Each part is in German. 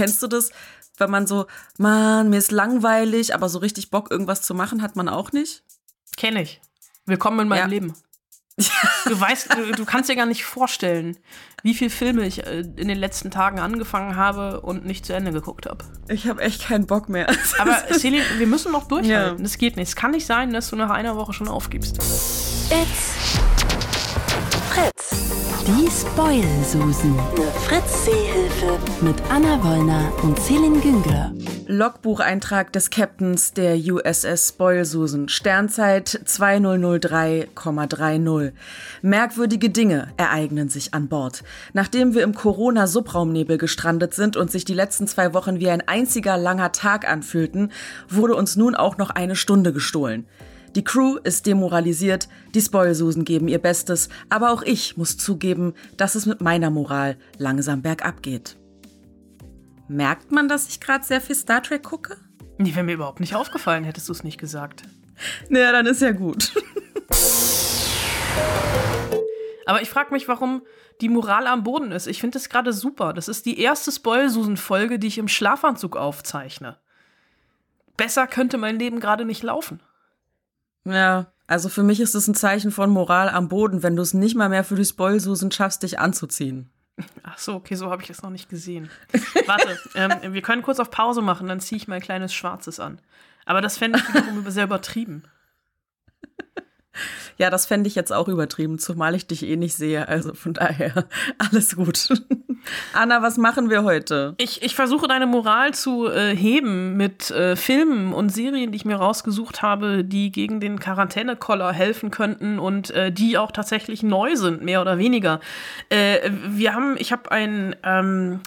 Kennst du das, wenn man so, man, mir ist langweilig, aber so richtig Bock, irgendwas zu machen, hat man auch nicht? Kenne ich. Willkommen in meinem ja. Leben. Du weißt, du, du, kannst dir gar nicht vorstellen, wie viele Filme ich äh, in den letzten Tagen angefangen habe und nicht zu Ende geguckt habe. Ich habe echt keinen Bock mehr. Aber Celine, wir müssen noch durchhalten. Ja. Das geht nicht. Es kann nicht sein, dass du nach einer Woche schon aufgibst. It's. Die Spoil-Susen. Eine Fritz-Seehilfe. Mit Anna Wollner und Celine Güngler. Logbucheintrag des Captains der USS Spoil Susan. Sternzeit 2003,30. Merkwürdige Dinge ereignen sich an Bord. Nachdem wir im Corona-Subraumnebel gestrandet sind und sich die letzten zwei Wochen wie ein einziger langer Tag anfühlten, wurde uns nun auch noch eine Stunde gestohlen. Die Crew ist demoralisiert, die Spoilsusen geben ihr Bestes, aber auch ich muss zugeben, dass es mit meiner Moral langsam bergab geht. Merkt man, dass ich gerade sehr viel Star Trek gucke? Nee, wäre mir überhaupt nicht aufgefallen, hättest du es nicht gesagt. Naja, dann ist ja gut. Aber ich frage mich, warum die Moral am Boden ist. Ich finde das gerade super. Das ist die erste Spoilsusen-Folge, die ich im Schlafanzug aufzeichne. Besser könnte mein Leben gerade nicht laufen. Ja, also für mich ist es ein Zeichen von Moral am Boden, wenn du es nicht mal mehr für die Spoilsusen schaffst, dich anzuziehen. Ach so, okay, so habe ich es noch nicht gesehen. Warte, ähm, wir können kurz auf Pause machen, dann ziehe ich mein kleines Schwarzes an. Aber das fände ich wiederum sehr übertrieben. Ja, das fände ich jetzt auch übertrieben, zumal ich dich eh nicht sehe. Also von daher, alles gut. Anna, was machen wir heute? Ich, ich versuche deine Moral zu äh, heben mit äh, Filmen und Serien, die ich mir rausgesucht habe, die gegen den Quarantänekoller helfen könnten und äh, die auch tatsächlich neu sind, mehr oder weniger. Äh, wir haben, ich habe ein ähm,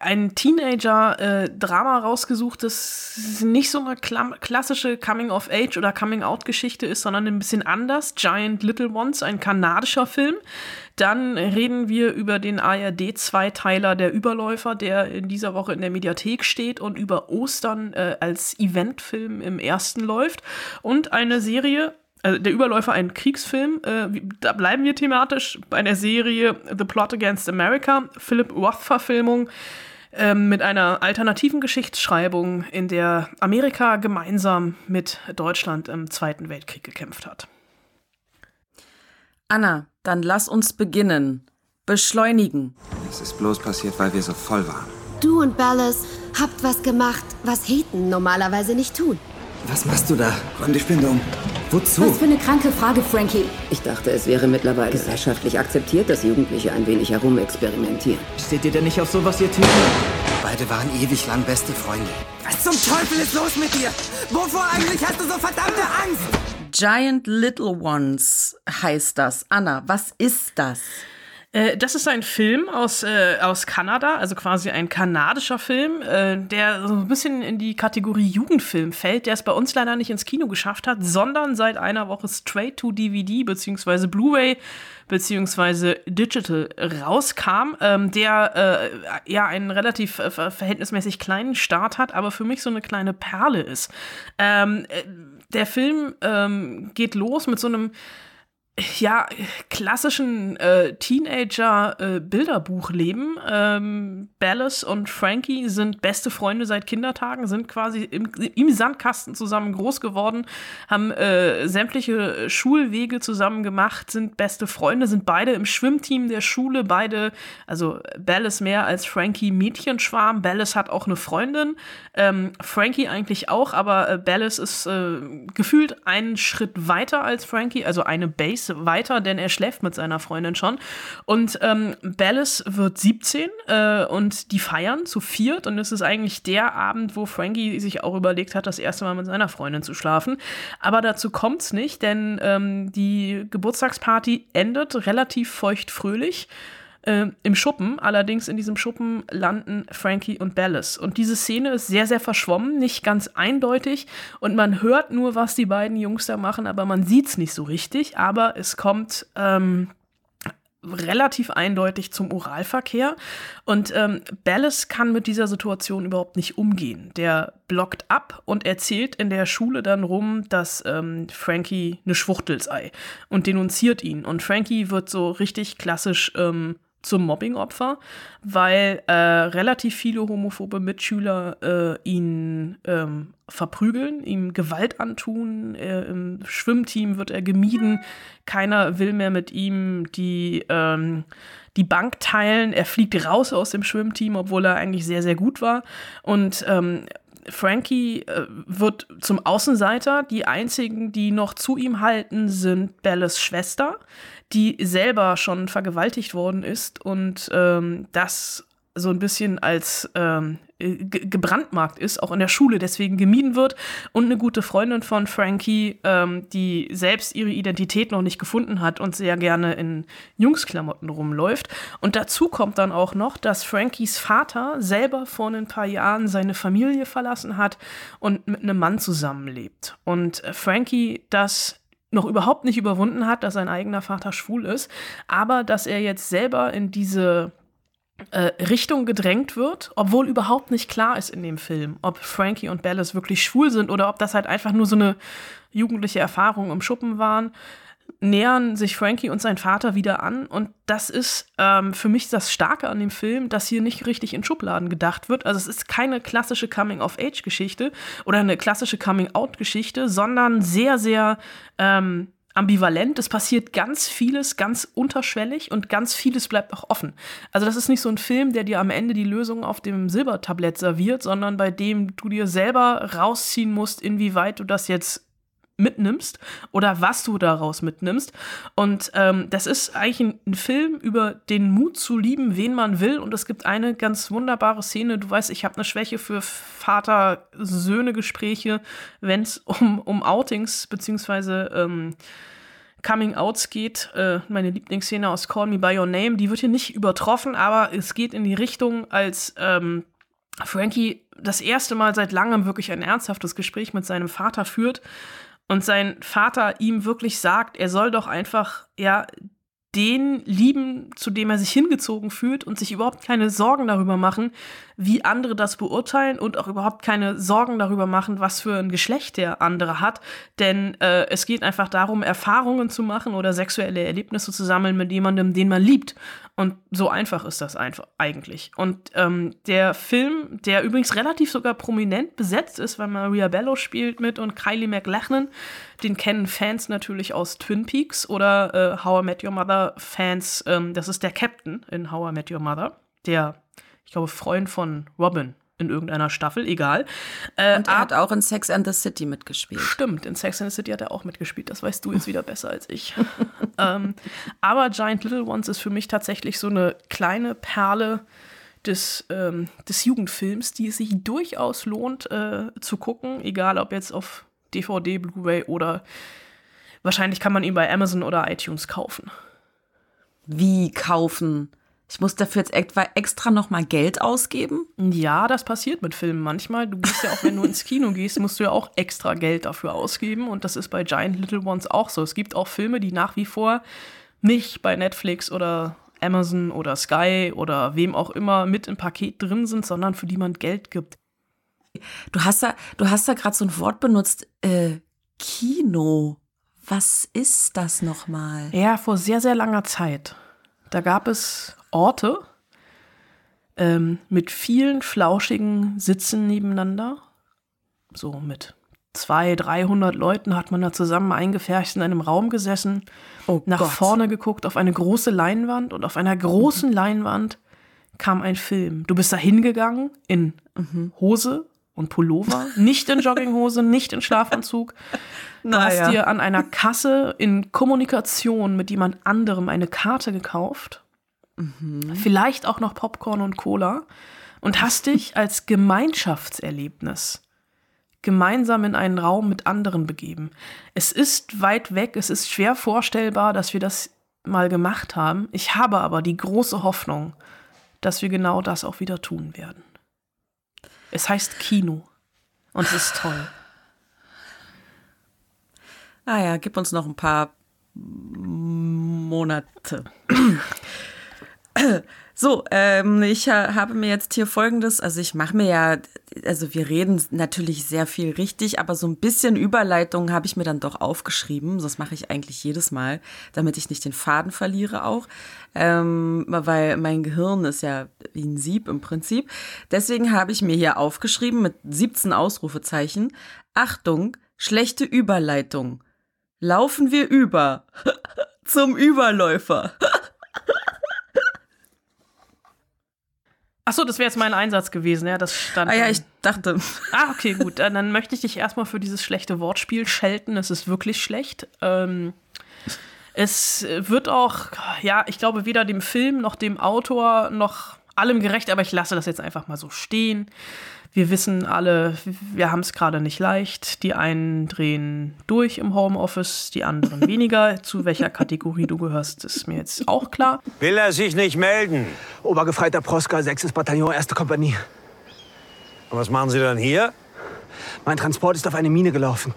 ein Teenager-Drama äh, rausgesucht, das nicht so eine klassische Coming-of-Age- oder Coming-out-Geschichte ist, sondern ein bisschen anders. Giant Little Ones, ein kanadischer Film. Dann reden wir über den ARD-Zweiteiler Der Überläufer, der in dieser Woche in der Mediathek steht und über Ostern äh, als Eventfilm im ersten läuft. Und eine Serie, also der Überläufer ein Kriegsfilm. Äh, da bleiben wir thematisch bei der Serie The Plot Against America, Philip Roth-Verfilmung äh, mit einer alternativen Geschichtsschreibung, in der Amerika gemeinsam mit Deutschland im Zweiten Weltkrieg gekämpft hat. Anna, dann lass uns beginnen. Beschleunigen. Es ist bloß passiert, weil wir so voll waren. Du und Ballas habt was gemacht, was Heten normalerweise nicht tun. Was machst du da? Räum die Spinde um. Wozu? Was für eine kranke Frage, Frankie. Ich dachte, es wäre mittlerweile gesellschaftlich akzeptiert, dass Jugendliche ein wenig herumexperimentieren. Steht ihr denn nicht auf sowas, ihr Typen? Beide waren ewig lang beste Freunde. Was zum Teufel ist los mit dir? Wovor eigentlich hast du so verdammte Angst? Giant Little Ones heißt das. Anna, was ist das? Äh, das ist ein Film aus, äh, aus Kanada, also quasi ein kanadischer Film, äh, der so ein bisschen in die Kategorie Jugendfilm fällt, der es bei uns leider nicht ins Kino geschafft hat, sondern seit einer Woche straight to DVD bzw. Blu-ray bzw. Digital rauskam, ähm, der äh, ja einen relativ äh, verhältnismäßig kleinen Start hat, aber für mich so eine kleine Perle ist. Ähm, äh, der Film ähm, geht los mit so einem ja, klassischen äh, Teenager-Bilderbuchleben. Äh, ähm, Ballas und Frankie sind beste Freunde seit Kindertagen, sind quasi im, im Sandkasten zusammen groß geworden, haben äh, sämtliche Schulwege zusammen gemacht, sind beste Freunde, sind beide im Schwimmteam der Schule, beide, also Ballas mehr als Frankie Mädchenschwarm. Ballas hat auch eine Freundin, ähm, Frankie eigentlich auch, aber äh, Ballas ist äh, gefühlt einen Schritt weiter als Frankie, also eine Base weiter, denn er schläft mit seiner Freundin schon. Und ähm, Ballas wird 17 äh, und die feiern zu viert. Und es ist eigentlich der Abend, wo Frankie sich auch überlegt hat, das erste Mal mit seiner Freundin zu schlafen. Aber dazu kommt es nicht, denn ähm, die Geburtstagsparty endet relativ feucht-fröhlich äh, im Schuppen. Allerdings in diesem Schuppen landen Frankie und Ballas. Und diese Szene ist sehr, sehr verschwommen, nicht ganz eindeutig. Und man hört nur, was die beiden Jungs da machen, aber man sieht es nicht so richtig. Aber es kommt. Ähm, relativ eindeutig zum Oralverkehr. Und ähm, Ballas kann mit dieser Situation überhaupt nicht umgehen. Der blockt ab und erzählt in der Schule dann rum, dass ähm, Frankie eine Schwuchtel sei und denunziert ihn. Und Frankie wird so richtig klassisch ähm, zum Mobbingopfer, weil äh, relativ viele homophobe Mitschüler äh, ihn ähm, verprügeln, ihm Gewalt antun. Er, Im Schwimmteam wird er gemieden. Keiner will mehr mit ihm die, ähm, die Bank teilen. Er fliegt raus aus dem Schwimmteam, obwohl er eigentlich sehr, sehr gut war. Und ähm, Frankie äh, wird zum Außenseiter. Die einzigen, die noch zu ihm halten, sind Belles Schwester, die selber schon vergewaltigt worden ist und ähm, das so ein bisschen als ähm, gebrandmarkt ist, auch in der Schule deswegen gemieden wird. Und eine gute Freundin von Frankie, ähm, die selbst ihre Identität noch nicht gefunden hat und sehr gerne in Jungsklamotten rumläuft. Und dazu kommt dann auch noch, dass Frankies Vater selber vor ein paar Jahren seine Familie verlassen hat und mit einem Mann zusammenlebt. Und Frankie das noch überhaupt nicht überwunden hat, dass sein eigener Vater schwul ist, aber dass er jetzt selber in diese äh, Richtung gedrängt wird, obwohl überhaupt nicht klar ist in dem Film, ob Frankie und Bellis wirklich schwul sind oder ob das halt einfach nur so eine jugendliche Erfahrung im Schuppen waren, nähern sich Frankie und sein Vater wieder an. Und das ist ähm, für mich das Starke an dem Film, dass hier nicht richtig in Schubladen gedacht wird. Also es ist keine klassische Coming-of-Age-Geschichte oder eine klassische Coming-out-Geschichte, sondern sehr, sehr ähm, ambivalent. Es passiert ganz vieles ganz unterschwellig und ganz vieles bleibt auch offen. Also das ist nicht so ein Film, der dir am Ende die Lösung auf dem Silbertablett serviert, sondern bei dem du dir selber rausziehen musst, inwieweit du das jetzt mitnimmst oder was du daraus mitnimmst. Und ähm, das ist eigentlich ein, ein, Film über den Mut zu lieben, wen man will. Und es gibt eine ganz wunderbare Szene. Du weißt, ich habe eine Schwäche für Vater-Söhne-Gespräche, wenn es um, um Outings beziehungsweise ähm, Coming-Outs geht. Äh, meine Lieblingsszene aus Call Me By Your Name, die wird hier nicht übertroffen, aber es geht in die Richtung, als ähm, Frankie das erste Mal seit langem wirklich ein ernsthaftes Gespräch mit seinem Vater führt und sein Vater ihm wirklich sagt, er soll doch einfach, ja, den lieben, zu dem er sich hingezogen fühlt und sich überhaupt keine Sorgen darüber machen, wie andere das beurteilen und auch überhaupt keine Sorgen darüber machen, was für ein Geschlecht der andere hat. Denn äh, es geht einfach darum, Erfahrungen zu machen oder sexuelle Erlebnisse zu sammeln mit jemandem, den man liebt. Und so einfach ist das einfach eigentlich. Und ähm, der Film, der übrigens relativ sogar prominent besetzt ist, weil Maria Bello spielt mit und Kylie McLachlan, den kennen Fans natürlich aus Twin Peaks oder äh, How I Met Your Mother Fans. Ähm, das ist der Captain in How I Met Your Mother, der ich glaube, Freund von Robin in irgendeiner Staffel, egal. Äh, und er hat auch in Sex and the City mitgespielt. Stimmt, in Sex and the City hat er auch mitgespielt. Das weißt du jetzt wieder besser als ich. ähm, aber Giant Little Ones ist für mich tatsächlich so eine kleine Perle des, ähm, des Jugendfilms, die es sich durchaus lohnt äh, zu gucken, egal ob jetzt auf DVD, Blu-ray oder wahrscheinlich kann man ihn bei Amazon oder iTunes kaufen. Wie kaufen? Ich muss dafür jetzt etwa extra nochmal Geld ausgeben? Ja, das passiert mit Filmen manchmal. Du gehst ja auch, wenn du ins Kino gehst, musst du ja auch extra Geld dafür ausgeben. Und das ist bei Giant Little Ones auch so. Es gibt auch Filme, die nach wie vor nicht bei Netflix oder Amazon oder Sky oder wem auch immer mit im Paket drin sind, sondern für die man Geld gibt. Du hast da, du hast da gerade so ein Wort benutzt, äh, Kino. Was ist das nochmal? Ja, vor sehr, sehr langer Zeit. Da gab es Orte ähm, mit vielen flauschigen Sitzen nebeneinander. So mit 200, 300 Leuten hat man da zusammen eingefärcht in einem Raum gesessen, oh nach Gott. vorne geguckt auf eine große Leinwand und auf einer großen mhm. Leinwand kam ein Film. Du bist da hingegangen in mhm. Hose und Pullover, nicht in Jogginghose, nicht in Schlafanzug. Du naja. hast dir an einer Kasse in Kommunikation mit jemand anderem eine Karte gekauft Mhm. Vielleicht auch noch Popcorn und Cola. Und hast dich als Gemeinschaftserlebnis gemeinsam in einen Raum mit anderen begeben. Es ist weit weg, es ist schwer vorstellbar, dass wir das mal gemacht haben. Ich habe aber die große Hoffnung, dass wir genau das auch wieder tun werden. Es heißt Kino und es ist toll. Ah ja, gib uns noch ein paar Monate. So, ähm, ich ha habe mir jetzt hier folgendes, also ich mache mir ja, also wir reden natürlich sehr viel richtig, aber so ein bisschen Überleitung habe ich mir dann doch aufgeschrieben. Das mache ich eigentlich jedes Mal, damit ich nicht den Faden verliere auch, ähm, weil mein Gehirn ist ja wie ein Sieb im Prinzip. Deswegen habe ich mir hier aufgeschrieben mit 17 Ausrufezeichen. Achtung, schlechte Überleitung. Laufen wir über zum Überläufer. Achso, das wäre jetzt mein Einsatz gewesen, ja. Das stand Ah ja, dann- ich dachte. Ah, okay, gut. Dann, dann möchte ich dich erstmal für dieses schlechte Wortspiel schelten. Es ist wirklich schlecht. Ähm, es wird auch, ja, ich glaube, weder dem Film noch dem Autor noch allem gerecht, aber ich lasse das jetzt einfach mal so stehen. Wir wissen alle, wir haben es gerade nicht leicht. Die einen drehen durch im Homeoffice, die anderen weniger. Zu welcher Kategorie du gehörst, ist mir jetzt auch klar. Will er sich nicht melden? Obergefreiter Proska, 6. Bataillon, 1. Kompanie. Und was machen Sie dann hier? Mein Transport ist auf eine Mine gelaufen.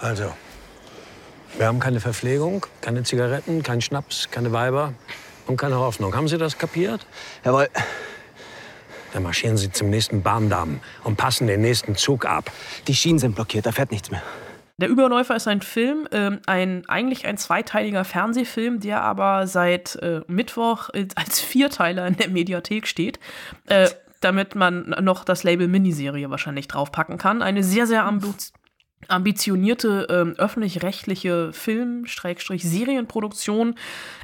Also, wir haben keine Verpflegung, keine Zigaretten, keinen Schnaps, keine Weiber und keine Hoffnung. Haben Sie das kapiert? Jawohl. Dann marschieren Sie zum nächsten Bahndamm und passen den nächsten Zug ab. Die Schienen sind blockiert, da fährt nichts mehr. Der Überläufer ist ein Film, ähm, ein, eigentlich ein zweiteiliger Fernsehfilm, der aber seit äh, Mittwoch äh, als Vierteiler in der Mediathek steht. Äh, damit man noch das Label Miniserie wahrscheinlich draufpacken kann. Eine sehr, sehr ambi ambitionierte ähm, öffentlich-rechtliche Film-Serienproduktion,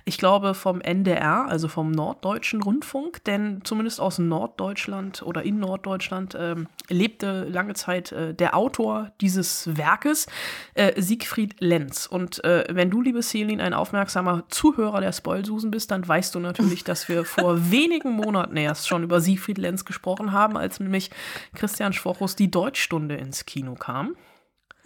ich glaube vom NDR, also vom Norddeutschen Rundfunk, denn zumindest aus Norddeutschland oder in Norddeutschland ähm, lebte lange Zeit äh, der Autor dieses Werkes, äh, Siegfried Lenz. Und äh, wenn du, liebe Selin, ein aufmerksamer Zuhörer der Spoilsusen bist, dann weißt du natürlich, dass wir vor wenigen Monaten erst schon über Siegfried Lenz gesprochen haben, als nämlich Christian Schwochus die Deutschstunde ins Kino kam.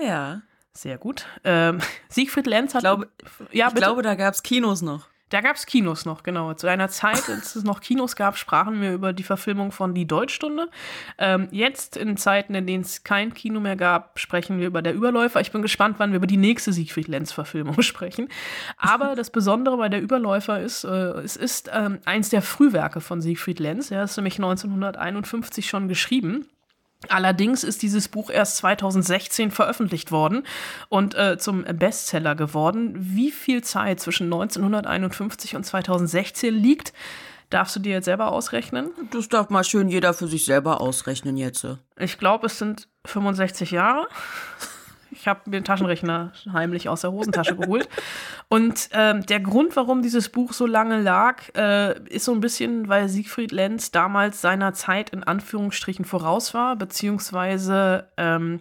Ja. Sehr gut. Ähm, Siegfried Lenz hat. Ich glaube, ja, ich bitte. glaube, da gab es Kinos noch. Da gab es Kinos noch, genau. Zu einer Zeit, als es noch Kinos gab, sprachen wir über die Verfilmung von Die Deutschstunde. Ähm, jetzt, in Zeiten, in denen es kein Kino mehr gab, sprechen wir über Der Überläufer. Ich bin gespannt, wann wir über die nächste Siegfried Lenz-Verfilmung sprechen. Aber das Besondere bei Der Überläufer ist, äh, es ist ähm, eins der Frühwerke von Siegfried Lenz. Er ist nämlich 1951 schon geschrieben. Allerdings ist dieses Buch erst 2016 veröffentlicht worden und äh, zum Bestseller geworden. Wie viel Zeit zwischen 1951 und 2016 liegt, darfst du dir jetzt selber ausrechnen. Das darf mal schön jeder für sich selber ausrechnen jetzt. Ich glaube, es sind 65 Jahre. Ich habe mir den Taschenrechner heimlich aus der Hosentasche geholt. Und ähm, der Grund, warum dieses Buch so lange lag, äh, ist so ein bisschen, weil Siegfried Lenz damals seiner Zeit in Anführungsstrichen voraus war, beziehungsweise ähm,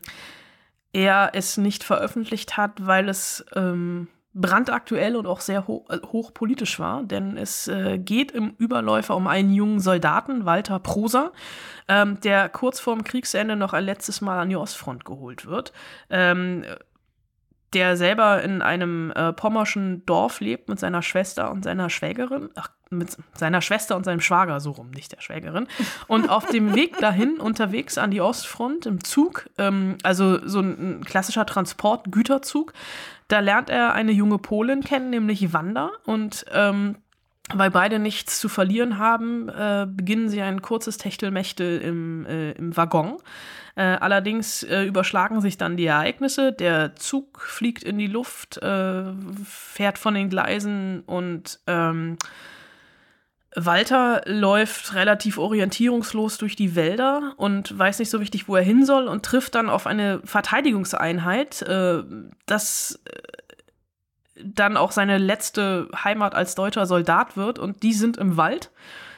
er es nicht veröffentlicht hat, weil es ähm, brandaktuell und auch sehr ho äh, hochpolitisch war, denn es äh, geht im Überläufer um einen jungen Soldaten, Walter Proser, ähm, der kurz vorm Kriegsende noch ein letztes Mal an die Ostfront geholt wird. Ähm, der selber in einem äh, pommerschen Dorf lebt mit seiner Schwester und seiner Schwägerin, ach, mit seiner Schwester und seinem Schwager, so rum, nicht der Schwägerin. Und auf dem Weg dahin, unterwegs an die Ostfront im Zug, ähm, also so ein, klassischer Transportgüterzug, da lernt er eine junge Polin kennen, nämlich Wanda. Und ähm, weil beide nichts zu verlieren haben, äh, beginnen sie ein kurzes Techtelmechtel im, äh, im Waggon. Äh, allerdings äh, überschlagen sich dann die Ereignisse. Der Zug fliegt in die Luft, äh, fährt von den Gleisen und ähm, Walter läuft relativ orientierungslos durch die Wälder und weiß nicht so richtig, wo er hin soll und trifft dann auf eine Verteidigungseinheit, äh, das äh, dann auch seine letzte Heimat als deutscher Soldat wird und die sind im Wald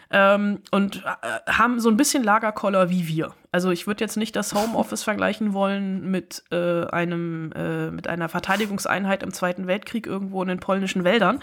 ähm, und äh, haben so ein bisschen Lagerkoller wie wir. Also ich würde jetzt nicht das Homeoffice vergleichen wollen mit äh, einem äh, mit einer Verteidigungseinheit im Zweiten Weltkrieg irgendwo in den polnischen Wäldern.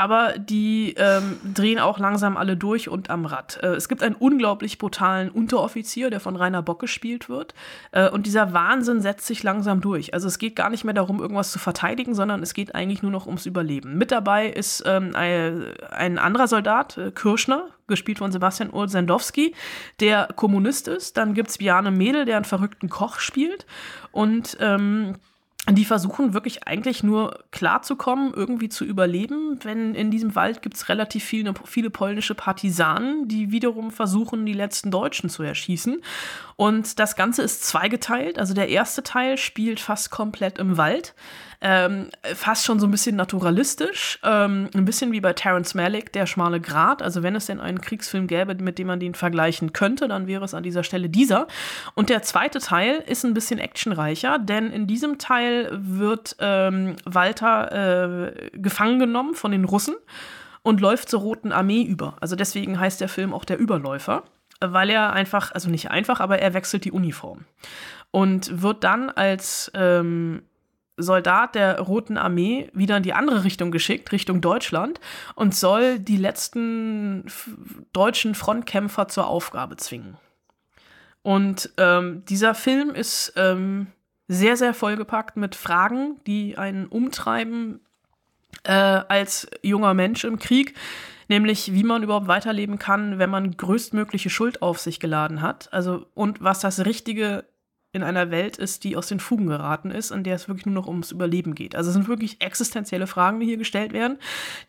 Aber die ähm, drehen auch langsam alle durch und am Rad. Äh, es gibt einen unglaublich brutalen Unteroffizier, der von Rainer Bock gespielt wird. Äh, und dieser Wahnsinn setzt sich langsam durch. Also es geht gar nicht mehr darum, irgendwas zu verteidigen, sondern es geht eigentlich nur noch ums Überleben. Mit dabei ist ähm, ein, ein anderer Soldat, äh, Kirschner, gespielt von Sebastian Urzendowski, der Kommunist ist. Dann gibt es Bjarne Mädel, der einen verrückten Koch spielt. Und ähm, die versuchen wirklich eigentlich nur klarzukommen, irgendwie zu überleben. Wenn in diesem Wald gibt es relativ viele, viele polnische Partisanen, die wiederum versuchen, die letzten Deutschen zu erschießen. Und das Ganze ist zweigeteilt. Also der erste Teil spielt fast komplett im Wald ähm, fast schon so ein bisschen naturalistisch, ähm, ein bisschen wie bei Terence Malick, der schmale Grat. Also wenn es denn einen Kriegsfilm gäbe, mit dem man den vergleichen könnte, dann wäre es an dieser Stelle dieser. Und der zweite Teil ist ein bisschen actionreicher, denn in diesem Teil wird ähm, Walter äh, gefangen genommen von den Russen und läuft zur Roten Armee über. Also deswegen heißt der Film auch der Überläufer, weil er einfach, also nicht einfach, aber er wechselt die Uniform und wird dann als ähm, Soldat der Roten Armee wieder in die andere Richtung geschickt, Richtung Deutschland, und soll die letzten deutschen Frontkämpfer zur Aufgabe zwingen. Und ähm, dieser Film ist ähm, sehr, sehr vollgepackt mit Fragen, die einen umtreiben äh, als junger Mensch im Krieg, nämlich wie man überhaupt weiterleben kann, wenn man größtmögliche Schuld auf sich geladen hat. Also und was das richtige in einer Welt ist, die aus den Fugen geraten ist, in der es wirklich nur noch ums Überleben geht. Also es sind wirklich existenzielle Fragen, die hier gestellt werden.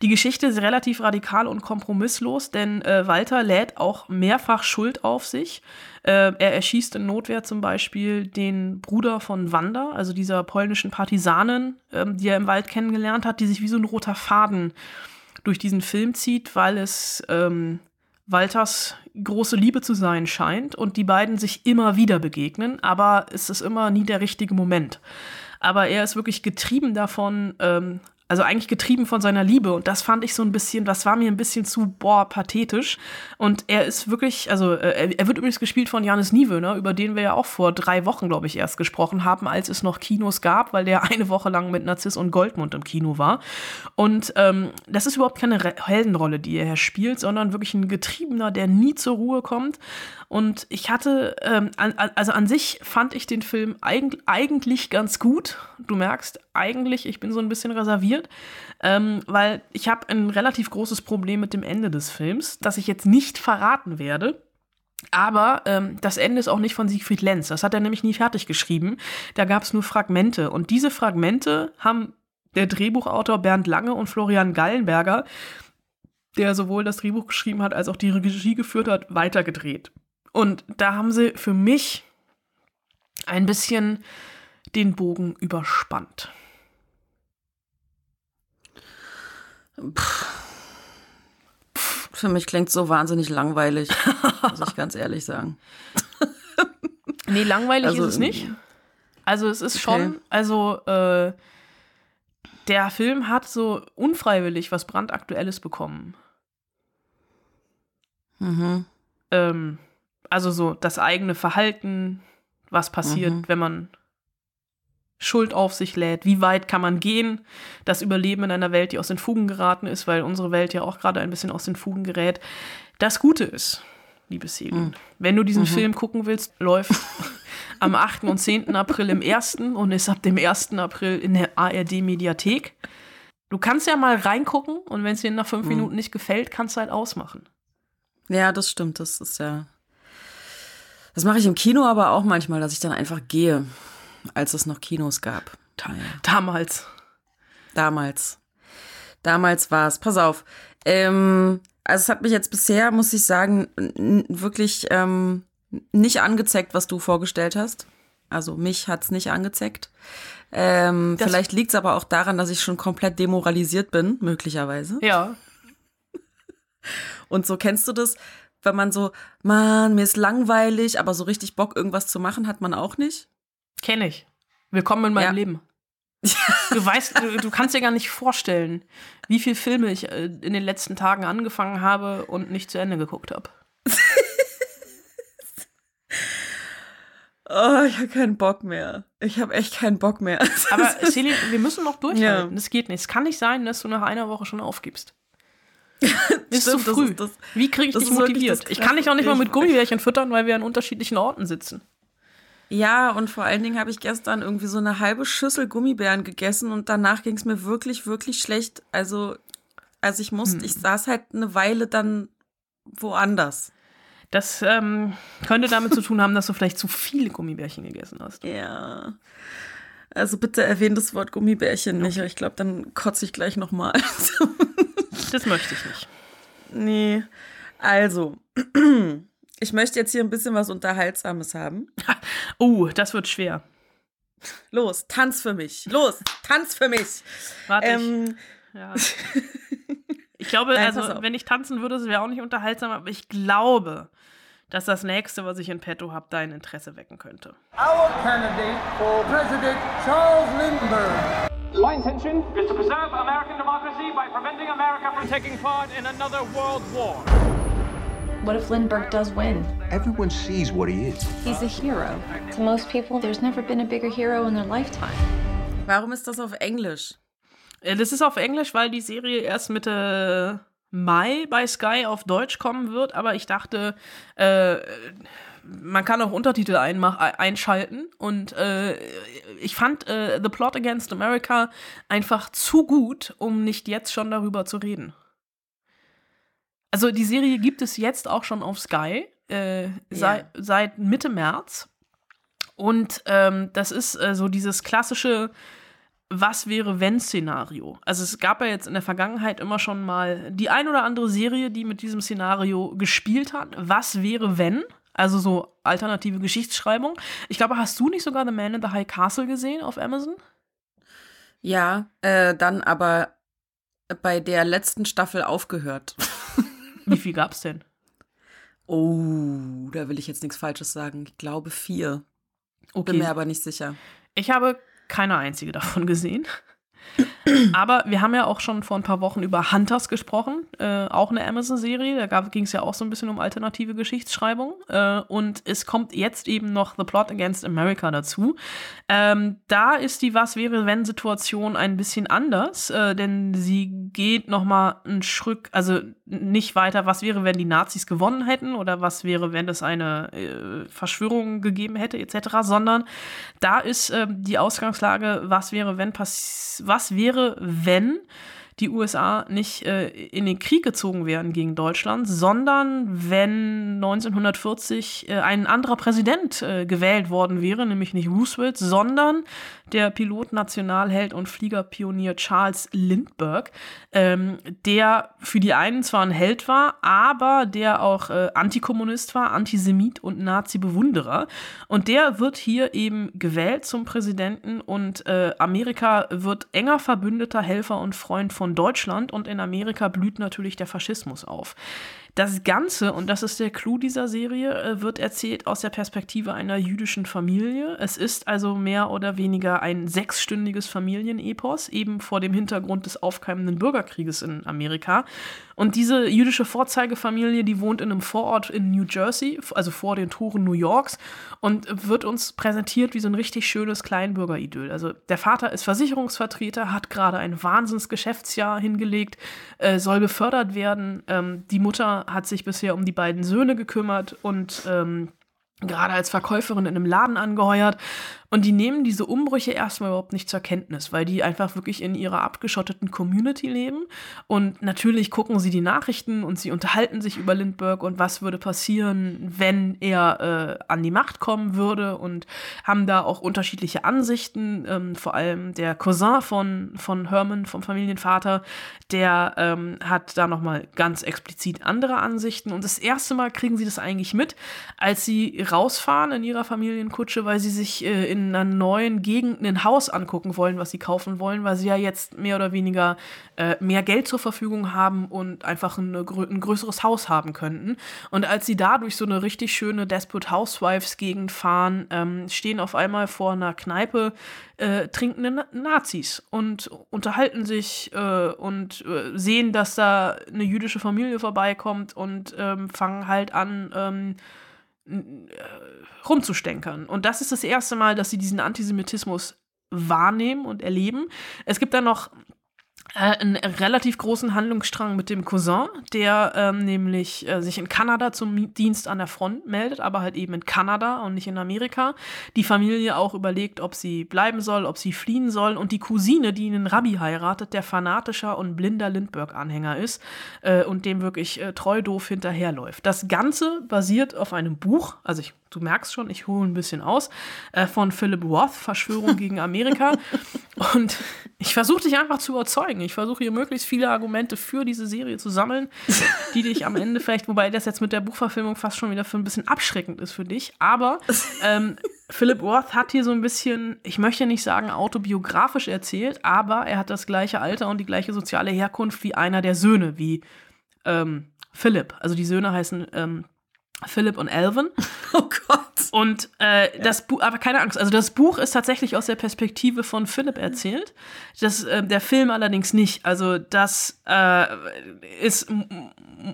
Die Geschichte ist relativ radikal und kompromisslos, denn äh, Walter lädt auch mehrfach Schuld auf sich. Äh, er erschießt in Notwehr zum Beispiel den Bruder von Wanda, also dieser polnischen Partisanin, äh, die er im Wald kennengelernt hat, die sich wie so ein roter Faden durch diesen Film zieht, weil es ähm, Walters große Liebe zu sein scheint und die beiden sich immer wieder begegnen, aber es ist immer nie der richtige Moment. Aber er ist wirklich getrieben davon, ähm, also eigentlich getrieben von seiner Liebe. Und das fand ich so ein bisschen, das war mir ein bisschen zu, boah, pathetisch. Und er ist wirklich, also äh, er wird übrigens gespielt von Janis Niewöhner, über den wir ja auch vor drei Wochen, glaube ich, erst gesprochen haben, als es noch Kinos gab, weil der eine Woche lang mit Narziss und Goldmund im Kino war. Und ähm, das ist überhaupt keine Re Heldenrolle, die er spielt, sondern wirklich ein Getriebener, der nie zur Ruhe kommt. Und ich hatte, ähm, an, also an sich fand ich den Film eig eigentlich ganz gut. Du merkst, eigentlich, ich bin so ein bisschen reserviert, ähm, weil ich habe ein relativ großes Problem mit dem Ende des Films, das ich jetzt nicht verraten werde. Aber ähm, das Ende ist auch nicht von Siegfried Lenz. Das hat er nämlich nie fertig geschrieben. Da gab es nur Fragmente. Und diese Fragmente haben der Drehbuchautor Bernd Lange und Florian Gallenberger, der sowohl das Drehbuch geschrieben hat als auch die Regie geführt hat, weitergedreht. Und da haben sie für mich ein bisschen den Bogen überspannt. Für mich klingt so wahnsinnig langweilig, muss ich ganz ehrlich sagen. nee, langweilig also, ist es nicht. Also es ist okay. schon, also äh, der Film hat so unfreiwillig was brandaktuelles bekommen. Mhm. Ähm, also so das eigene Verhalten, was passiert, mhm. wenn man Schuld auf sich lädt. Wie weit kann man gehen? Das Überleben in einer Welt, die aus den Fugen geraten ist, weil unsere Welt ja auch gerade ein bisschen aus den Fugen gerät. Das Gute ist, liebe Selin, mhm. wenn du diesen mhm. Film gucken willst, läuft am 8. und 10. April im 1. und ist ab dem 1. April in der ARD-Mediathek. Du kannst ja mal reingucken und wenn es dir nach fünf mhm. Minuten nicht gefällt, kannst du halt ausmachen. Ja, das stimmt. Das ist ja. Das mache ich im Kino aber auch manchmal, dass ich dann einfach gehe als es noch Kinos gab. Damals. Damals. Damals war es. Pass auf. Ähm, also es hat mich jetzt bisher, muss ich sagen, wirklich ähm, nicht angezeckt, was du vorgestellt hast. Also mich hat's nicht angezeckt. Ähm, vielleicht liegt's aber auch daran, dass ich schon komplett demoralisiert bin, möglicherweise. Ja. Und so kennst du das, wenn man so, man, mir ist langweilig, aber so richtig Bock, irgendwas zu machen, hat man auch nicht. Kenne ich. Willkommen in meinem ja. Leben. Du weißt, du, du, kannst dir gar nicht vorstellen, wie viele Filme ich äh, in den letzten Tagen angefangen habe und nicht zu Ende geguckt habe. oh, ich habe keinen Bock mehr. Ich habe echt keinen Bock mehr. Aber Celine, wir müssen noch durchhalten. Ja. Das geht nicht. Es kann nicht sein, dass du nach einer Woche schon aufgibst. Ist zu früh. Das, das, Wie kriege ich dich motiviert? Ich kann dich auch nicht mal mit Gummibärchen füttern, weil wir an unterschiedlichen Orten sitzen. Ja, und vor allen Dingen habe ich gestern irgendwie so eine halbe Schüssel Gummibären gegessen und danach ging es mir wirklich, wirklich schlecht. Also, also ich musste, hm. ich saß halt eine Weile dann woanders. Das ähm, könnte damit zu tun haben, dass du vielleicht zu viele Gummibärchen gegessen hast. Ja. Also bitte erwähnt das Wort Gummibärchen nicht. Ich glaube, dann kotze ich gleich nochmal. das möchte ich nicht. Nee. Also, ich möchte jetzt hier ein bisschen was Unterhaltsames haben. Oh, das wird schwer. Los, tanz für mich. Los, tanz für mich. Warte. Ähm, ich, ja. ich glaube, Nein, also, wenn ich tanzen würde, es wäre auch nicht unterhaltsam, aber ich glaube, dass das nächste, was ich in petto habe, dein Interesse wecken könnte. Our candidate for President Charles Lindbergh. My intention is to preserve American democracy by preventing America from taking part in another world war. What if Lindbergh does win? Everyone sees what he is. He's a hero. To most people, there's never been a bigger hero in their lifetime. Warum ist das auf Englisch? Äh, das ist auf Englisch, weil die Serie erst Mitte Mai bei Sky auf Deutsch kommen wird, aber ich dachte, äh, man kann auch Untertitel einmach, einschalten und äh, ich fand äh, The Plot Against America einfach zu gut, um nicht jetzt schon darüber zu reden. Also die Serie gibt es jetzt auch schon auf Sky äh, yeah. seit, seit Mitte März und ähm, das ist äh, so dieses klassische was wäre wenn Szenario. Also es gab ja jetzt in der Vergangenheit immer schon mal die ein oder andere Serie, die mit diesem Szenario gespielt hat. Was wäre wenn? Also so alternative Geschichtsschreibung. Ich glaube, hast du nicht sogar The Man in the High Castle gesehen auf Amazon? Ja, äh, dann aber bei der letzten Staffel aufgehört. Wie viel gab's denn? Oh, da will ich jetzt nichts Falsches sagen. Ich glaube vier. Okay. Bin mir aber nicht sicher. Ich habe keine einzige davon gesehen. Aber wir haben ja auch schon vor ein paar Wochen über Hunters gesprochen, äh, auch eine Amazon-Serie. Da ging es ja auch so ein bisschen um alternative Geschichtsschreibung. Äh, und es kommt jetzt eben noch The Plot Against America dazu. Ähm, da ist die Was wäre wenn Situation ein bisschen anders, äh, denn sie geht noch mal einen Schritt, also nicht weiter, was wäre, wenn die Nazis gewonnen hätten oder was wäre, wenn es eine äh, Verschwörung gegeben hätte etc., sondern da ist ähm, die Ausgangslage, was wäre, wenn was wäre, wenn die USA nicht äh, in den Krieg gezogen wären gegen Deutschland, sondern wenn 1940 äh, ein anderer Präsident äh, gewählt worden wäre, nämlich nicht Roosevelt, sondern der Pilot, Nationalheld und Fliegerpionier Charles Lindbergh, ähm, der für die einen zwar ein Held war, aber der auch äh, Antikommunist war, Antisemit und Nazi-Bewunderer. Und der wird hier eben gewählt zum Präsidenten und äh, Amerika wird enger Verbündeter, Helfer und Freund von Deutschland und in Amerika blüht natürlich der Faschismus auf. Das Ganze, und das ist der Clou dieser Serie, äh, wird erzählt aus der Perspektive einer jüdischen Familie. Es ist also mehr oder weniger ein sechsstündiges Familienepos, eben vor dem Hintergrund des aufkeimenden Bürgerkrieges in Amerika. Und diese jüdische Vorzeigefamilie, die wohnt in einem Vorort in New Jersey, also vor den Toren New Yorks, und wird uns präsentiert wie so ein richtig schönes Kleinbürgeridyll. Also der Vater ist Versicherungsvertreter, hat gerade ein Wahnsinnsgeschäftsjahr hingelegt, äh, soll befördert werden. Ähm, die Mutter hat sich bisher um die beiden Söhne gekümmert und ähm, gerade als Verkäuferin in einem Laden angeheuert und die nehmen diese Umbrüche erstmal überhaupt nicht zur Kenntnis, weil die einfach wirklich in ihrer abgeschotteten Community leben. Und natürlich gucken sie die Nachrichten und sie unterhalten sich über Lindbergh und was würde passieren, wenn er äh, an die Macht kommen würde und haben da auch unterschiedliche Ansichten. Ähm, vor allem der Cousin von, von Herman, vom Familienvater, der ähm, hat da nochmal ganz explizit andere Ansichten. Und das erste Mal kriegen sie das eigentlich mit, als sie rausfahren in ihrer Familienkutsche, weil sie sich äh, in in einer neuen Gegend ein Haus angucken wollen, was sie kaufen wollen, weil sie ja jetzt mehr oder weniger äh, mehr Geld zur Verfügung haben und einfach eine, ein größeres Haus haben könnten. Und als sie da durch so eine richtig schöne Desperate Housewives Gegend fahren, ähm, stehen auf einmal vor einer Kneipe äh, trinkende Na Nazis und unterhalten sich äh, und äh, sehen, dass da eine jüdische Familie vorbeikommt und ähm, fangen halt an, ähm, äh, rumzustänkern. Und das ist das erste Mal, dass sie diesen Antisemitismus wahrnehmen und erleben. Es gibt dann noch äh, einen relativ großen Handlungsstrang mit dem Cousin, der ähm, nämlich äh, sich in Kanada zum Dienst an der Front meldet, aber halt eben in Kanada und nicht in Amerika. Die Familie auch überlegt, ob sie bleiben soll, ob sie fliehen soll und die Cousine, die einen Rabbi heiratet, der fanatischer und blinder Lindbergh-Anhänger ist äh, und dem wirklich äh, treu doof hinterherläuft. Das Ganze basiert auf einem Buch, also ich du merkst schon, ich hole ein bisschen aus, äh, von Philip Roth, Verschwörung gegen Amerika. Und ich versuche dich einfach zu überzeugen. Ich versuche hier möglichst viele Argumente für diese Serie zu sammeln, die dich am Ende vielleicht, wobei das jetzt mit der Buchverfilmung fast schon wieder für ein bisschen abschreckend ist für dich. Aber ähm, Philip Roth hat hier so ein bisschen, ich möchte nicht sagen autobiografisch erzählt, aber er hat das gleiche Alter und die gleiche soziale Herkunft wie einer der Söhne, wie ähm, Philip. Also die Söhne heißen ähm, Philip und Alvin. Oh Gott. Und äh, das Buch, aber keine Angst, also das Buch ist tatsächlich aus der Perspektive von Philip erzählt. Das, äh, der Film allerdings nicht. Also das äh, ist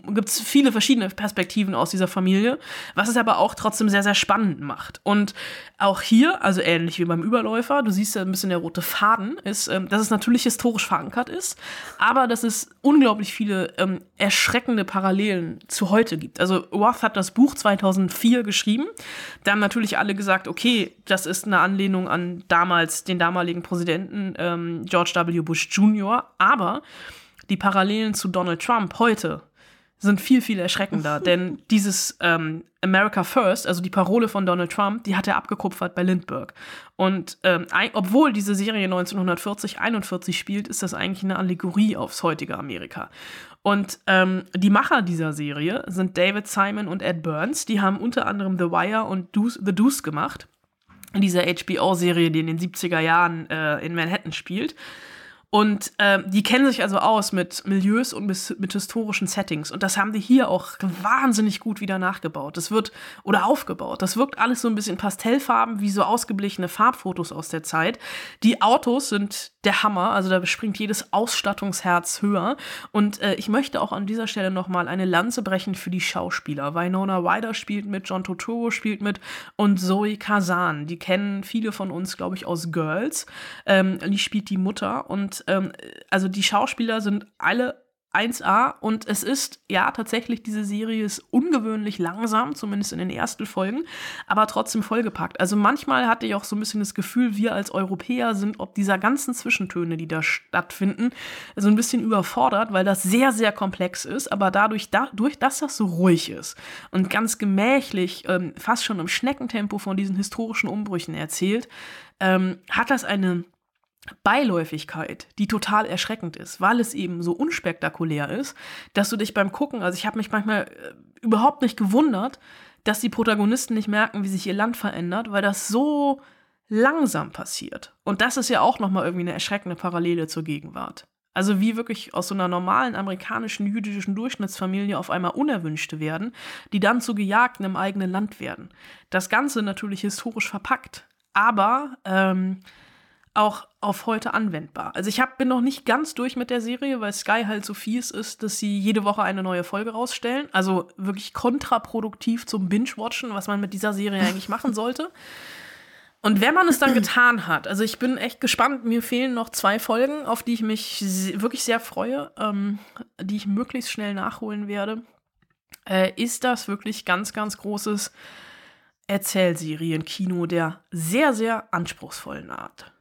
gibt es viele verschiedene Perspektiven aus dieser Familie, was es aber auch trotzdem sehr, sehr spannend macht. Und auch hier, also ähnlich wie beim Überläufer, du siehst ja ein bisschen der rote Faden, ist, ähm, dass es natürlich historisch verankert ist, aber dass es unglaublich viele ähm, erschreckende Parallelen zu heute gibt. Also Roth hat das Buch 2004 geschrieben. Da haben natürlich alle gesagt, okay, das ist eine Anlehnung an damals den damaligen Präsidenten ähm, George W. Bush Jr., aber die Parallelen zu Donald Trump heute sind viel, viel erschreckender. denn dieses ähm, America First, also die Parole von Donald Trump, die hat er abgekupfert bei Lindbergh. Und ähm, obwohl diese Serie 1940, 41 spielt, ist das eigentlich eine Allegorie aufs heutige Amerika. Und ähm, die Macher dieser Serie sind David Simon und Ed Burns. Die haben unter anderem The Wire und Deuce, The Deuce gemacht. Diese HBO-Serie, die in den 70er Jahren äh, in Manhattan spielt. Und äh, die kennen sich also aus mit Milieus und mit, mit, historischen Settings. Und das haben die hier auch wahnsinnig gut wieder nachgebaut. Das wird, oder aufgebaut. Das wirkt alles so ein bisschen Pastellfarben, wie so ausgeblichene Farbfotos aus der Zeit. Die Autos sind der Hammer. Also da springt jedes Ausstattungsherz höher. Und äh, ich möchte auch an dieser Stelle nochmal eine Lanze brechen für die Schauspieler. Winona Ryder spielt mit, John Totoro spielt mit und Zoe Kazan. Die kennen viele von uns, glaube ich, aus Girls. Ähm, die spielt die Mutter und ähm, also die Schauspieler sind alle 1A und es ist, ja, tatsächlich, diese Serie ist ungewöhnlich langsam, zumindest in den ersten Folgen, aber trotzdem vollgepackt. Also manchmal hatte ich auch so ein bisschen das Gefühl, wir als Europäer sind ob dieser ganzen Zwischentöne, die da stattfinden, so ein bisschen überfordert, weil das sehr, sehr komplex ist, aber dadurch, dadurch dass das so ruhig ist und ganz gemächlich, ähm, fast schon im Schneckentempo von diesen historischen Umbrüchen erzählt, ähm, hat das eine Beiläufigkeit, die total erschreckend ist, weil es eben so unspektakulär ist, dass du dich beim Gucken, also ich habe mich manchmal äh, überhaupt nicht gewundert, dass die Protagonisten nicht merken, wie sich ihr Land verändert, weil das so langsam passiert. Und das ist ja auch nochmal irgendwie eine erschreckende Parallele zur Gegenwart. Also wie wirklich aus so einer normalen amerikanischen jüdischen Durchschnittsfamilie auf einmal Unerwünschte werden, die dann zu Gejagten im eigenen Land werden. Das Ganze natürlich historisch verpackt, aber ähm, auch auf heute anwendbar. Also ich hab, bin noch nicht ganz durch mit der Serie, weil Sky halt so fies ist, dass sie jede Woche eine neue Folge rausstellen. Also wirklich kontraproduktiv zum Binge-Watchen, was man mit dieser Serie eigentlich machen sollte. Und wenn man es dann getan hat, also ich bin echt gespannt, mir fehlen noch zwei Folgen, auf die ich mich wirklich sehr freue, ähm, die ich möglichst schnell nachholen werde, äh, ist das wirklich ganz, ganz großes Erzählserien-Kino der sehr, sehr anspruchsvollen Art.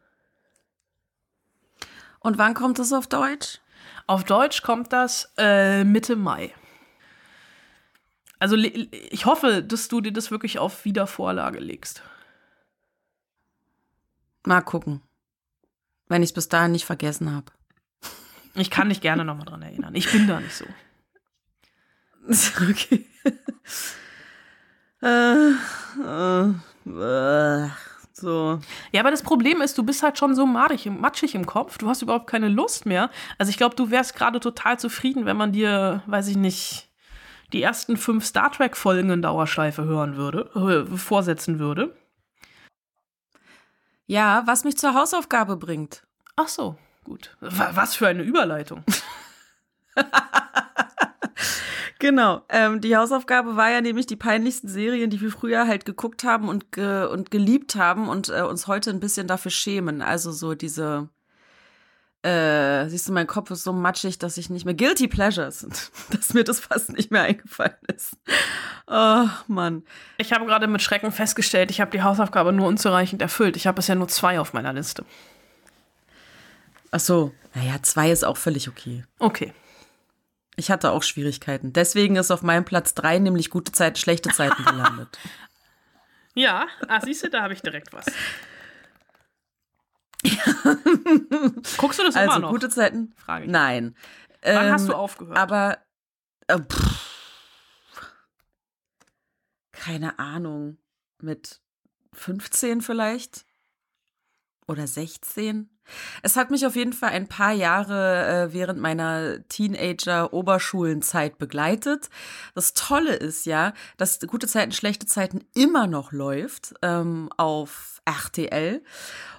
Und wann kommt es auf Deutsch? Auf Deutsch kommt das äh, Mitte Mai. Also ich hoffe, dass du dir das wirklich auf Wiedervorlage legst. Mal gucken. Wenn ich es bis dahin nicht vergessen habe. Ich kann dich gerne nochmal dran erinnern. Ich bin da nicht so. Okay. äh, äh, äh. So. Ja, aber das Problem ist, du bist halt schon so matschig, matschig im Kopf. Du hast überhaupt keine Lust mehr. Also ich glaube, du wärst gerade total zufrieden, wenn man dir, weiß ich nicht, die ersten fünf Star Trek-Folgen in Dauerschleife hören würde, äh, vorsetzen würde. Ja, was mich zur Hausaufgabe bringt. Ach so, gut. Was für eine Überleitung. Genau. Ähm, die Hausaufgabe war ja nämlich die peinlichsten Serien, die wir früher halt geguckt haben und, ge und geliebt haben und äh, uns heute ein bisschen dafür schämen. Also so diese Äh, siehst du, mein Kopf ist so matschig, dass ich nicht mehr Guilty Pleasures, dass mir das fast nicht mehr eingefallen ist. Oh, Mann. Ich habe gerade mit Schrecken festgestellt, ich habe die Hausaufgabe nur unzureichend erfüllt. Ich habe bisher nur zwei auf meiner Liste. Ach so, naja, zwei ist auch völlig okay. Okay. Ich hatte auch Schwierigkeiten. Deswegen ist auf meinem Platz drei nämlich gute Zeiten, schlechte Zeiten gelandet. ja, ah, siehst du, da habe ich direkt was. Guckst du das also, immer noch? gute Zeiten? Frage ich. Nein. Wann Ähm, hast du aufgehört? Aber äh, pff, keine Ahnung, mit 15 vielleicht oder 16. Es hat mich auf jeden Fall ein paar Jahre äh, während meiner Teenager-Oberschulenzeit begleitet. Das Tolle ist ja, dass gute Zeiten, schlechte Zeiten immer noch läuft ähm, auf RTL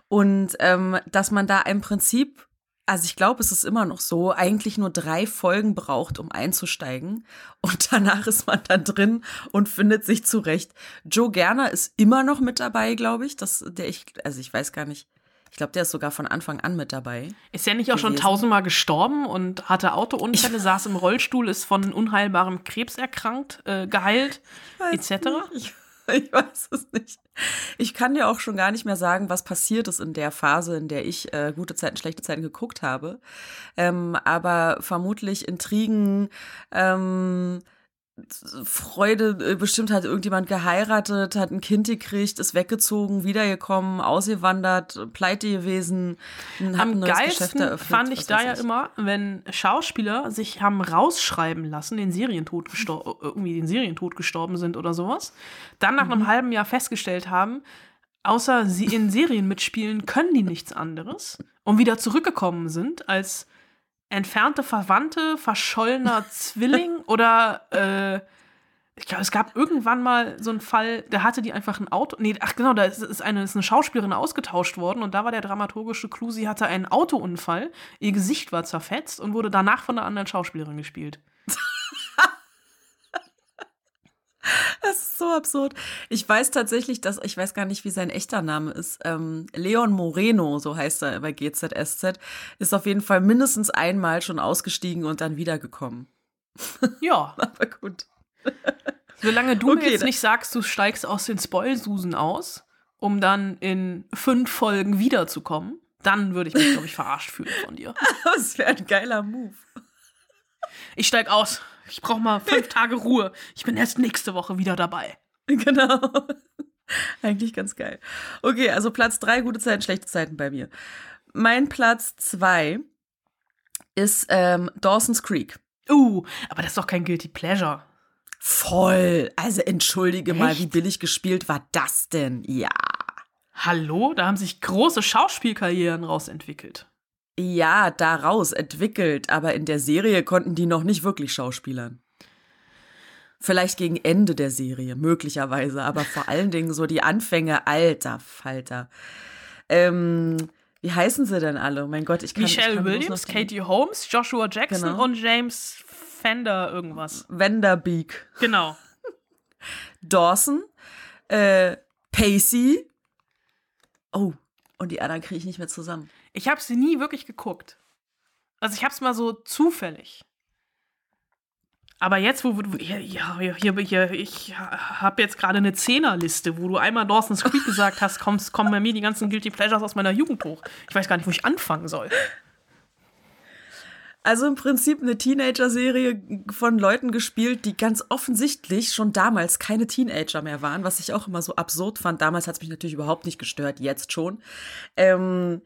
und ähm, dass man da im Prinzip also ich glaube, es ist immer noch so, eigentlich nur drei Folgen braucht, um einzusteigen. Und danach ist man dann drin und findet sich zurecht. Joe Gerner ist immer noch mit dabei, glaube ich. Das, der ich, also ich weiß gar nicht. Ich glaube, der ist sogar von Anfang an mit dabei. Ist er nicht auch schon gewesen. tausendmal gestorben und hatte Autounfälle, saß im Rollstuhl, ist von unheilbarem Krebs erkrankt, äh, geheilt, etc.? Ich, ich weiß es nicht. Ich kann dir auch schon gar nicht mehr sagen, was passiert ist in der Phase, in der ich äh, gute Zeiten, schlechte Zeiten geguckt habe. Ähm, aber vermutlich Intrigen, ähm, Freude, äh, bestimmt hat irgendjemand geheiratet, hat ein Kind gekriegt, ist weggezogen, wiedergekommen, ausgewandert, pleite gewesen, hat Am ein neues Geschäft geilsten eröffnet. fand ich da ja immer, wenn Schauspieler sich haben rausschreiben lassen, den Serientod gestor- irgendwie den Serientod gestorben sind oder sowas, dann nach Mhm. einem halben Jahr festgestellt haben, außer sie in Serien mitspielen, können die nichts anderes und wieder zurückgekommen sind als entfernte Verwandte, verschollener Zwilling oder äh, ich glaube, es gab irgendwann mal so einen Fall, da hatte die einfach ein Auto. Nee, ach genau, da ist, ist, eine, ist eine Schauspielerin ausgetauscht worden und da war der dramaturgische Clou, sie hatte einen Autounfall, ihr Gesicht war zerfetzt und wurde danach von einer anderen Schauspielerin gespielt. Das ist so absurd. Ich weiß tatsächlich, dass, ich weiß gar nicht, wie sein echter Name ist. Ähm, Leon Moreno, so heißt er bei GZSZ, ist auf jeden Fall mindestens einmal schon ausgestiegen und dann wiedergekommen. Ja. Aber gut. Solange du Okay, mir jetzt nicht sagst, du steigst aus den Spoilsusen aus, um dann in fünf Folgen wiederzukommen, dann würde ich mich, glaube ich, verarscht fühlen von dir. Das wäre ein geiler Move. Ich steig aus. Ich brauche mal fünf Tage Ruhe. Ich bin erst nächste Woche wieder dabei. Genau. Eigentlich ganz geil. Okay, also Platz drei, gute Zeiten, schlechte Zeiten bei mir. Mein Platz zwei ist ähm, Dawson's Creek. Uh, aber das ist doch kein Guilty Pleasure. Voll. Also entschuldige mal, wie billig gespielt war das denn? Ja. Hallo? Da haben sich große Schauspielkarrieren rausentwickelt. Ja, daraus entwickelt, aber in der Serie konnten die noch nicht wirklich schauspielern. Vielleicht gegen Ende der Serie, möglicherweise, aber vor allen Dingen so die Anfänge, alter Falter. Ähm, wie heißen sie denn alle? Mein Gott, ich kann ich Michelle kann bloß Williams, Katie Holmes, Joshua Jackson Genau. und James Fender irgendwas. Vanderbeek. Genau. Dawson, äh, Pacey. Oh, und die anderen kriege ich nicht mehr zusammen. Ich habe sie nie wirklich geguckt. Also ich habe es mal so zufällig. Aber jetzt, wo du, ja, ja, hier, hier, ich habe jetzt gerade eine Zehnerliste, wo du einmal Dawson's Creek gesagt hast, kommst, kommen bei mir die ganzen Guilty Pleasures aus meiner Jugend hoch. Ich weiß gar nicht, wo ich anfangen soll. Also im Prinzip eine Teenager-Serie von Leuten gespielt, die ganz offensichtlich schon damals keine Teenager mehr waren, was ich auch immer so absurd fand. Damals hat es mich natürlich überhaupt nicht gestört, jetzt schon. Ähm,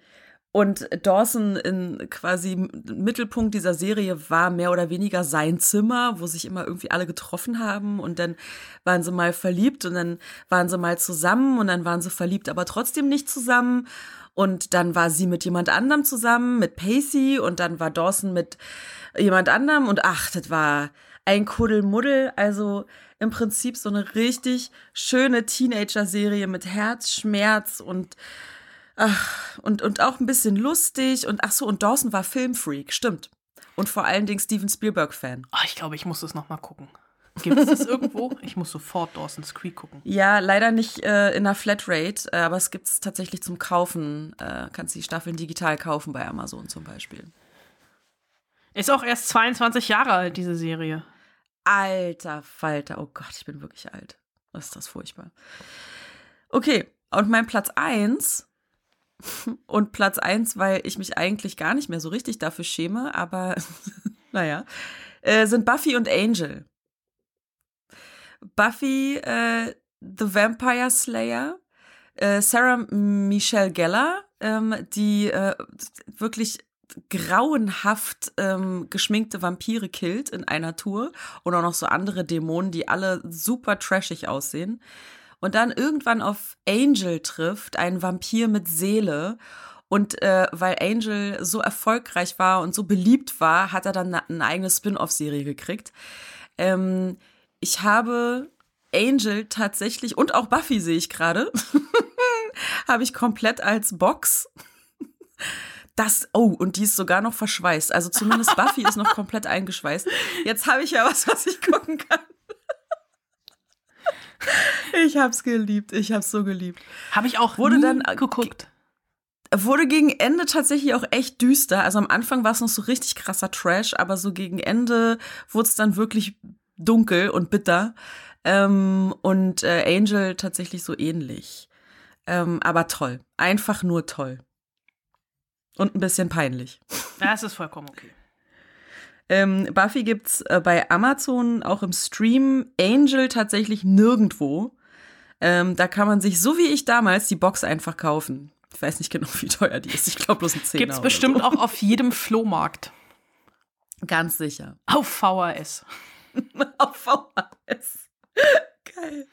und Dawson in quasi Mittelpunkt dieser Serie war mehr oder weniger sein Zimmer, wo sich immer irgendwie alle getroffen haben und dann waren sie mal verliebt und dann waren sie mal zusammen und dann waren sie verliebt, aber trotzdem nicht zusammen. Und dann war sie mit jemand anderem zusammen, mit Pacey, und dann war Dawson mit jemand anderem. Und ach, das war ein Kuddelmuddel. Also im Prinzip so eine richtig schöne Teenager-Serie mit Herzschmerz und ach, und, und auch ein bisschen lustig. Und ach so, und Dawson war Filmfreak, stimmt. Und vor allen Dingen Steven Spielberg-Fan. Ah, ich glaube, ich muss das noch mal gucken. Gibt es das irgendwo? Ich muss sofort Dawson's Creek gucken. Ja, leider nicht äh, in einer Flatrate, äh, aber es gibt es tatsächlich zum Kaufen. Äh, kannst die Staffeln digital kaufen bei Amazon zum Beispiel. Ist auch erst 22 Jahre alt, diese Serie. Alter Falter, oh Gott, ich bin wirklich alt. Ist das furchtbar. Okay, und mein Platz 1 und Platz 1, weil ich mich eigentlich gar nicht mehr so richtig dafür schäme, aber naja, äh, sind Buffy und Angel. Buffy, äh, The Vampire Slayer, äh, Sarah Michelle Geller, ähm, die äh, wirklich grauenhaft ähm, geschminkte Vampire killt in einer Tour und auch noch so andere Dämonen, die alle super trashig aussehen. Und dann irgendwann auf Angel trifft, ein Vampir mit Seele. Und äh, weil Angel so erfolgreich war und so beliebt war, hat er dann eine, eine eigene Spin-off-Serie gekriegt. Ähm, ich habe Angel tatsächlich und auch Buffy sehe ich gerade, habe ich komplett als Box. Das, oh, und die ist sogar noch verschweißt. Also zumindest Buffy ist noch komplett eingeschweißt. Jetzt habe ich ja was, was ich gucken kann. Ich hab's geliebt, ich hab's so geliebt. Habe ich auch wurde dann äh, geguckt. Wurde gegen Ende tatsächlich auch echt düster. Also am Anfang war es noch so richtig krasser Trash, aber so gegen Ende wurde es dann wirklich dunkel und bitter. Ähm, und äh, Angel tatsächlich so ähnlich. Ähm, aber toll. Einfach nur toll. Und ein bisschen peinlich. Das ist vollkommen okay. Ähm, Buffy gibt's äh, bei Amazon auch im Stream, Angel tatsächlich nirgendwo. Ähm, da kann man sich, so wie ich damals, die Box einfach kaufen. Ich weiß nicht genau, wie teuer die ist. Ich glaube bloß ein 10 Gibt's bestimmt so. auch auf jedem Flohmarkt. Ganz sicher. Auf VHS. auf VHS. Geil.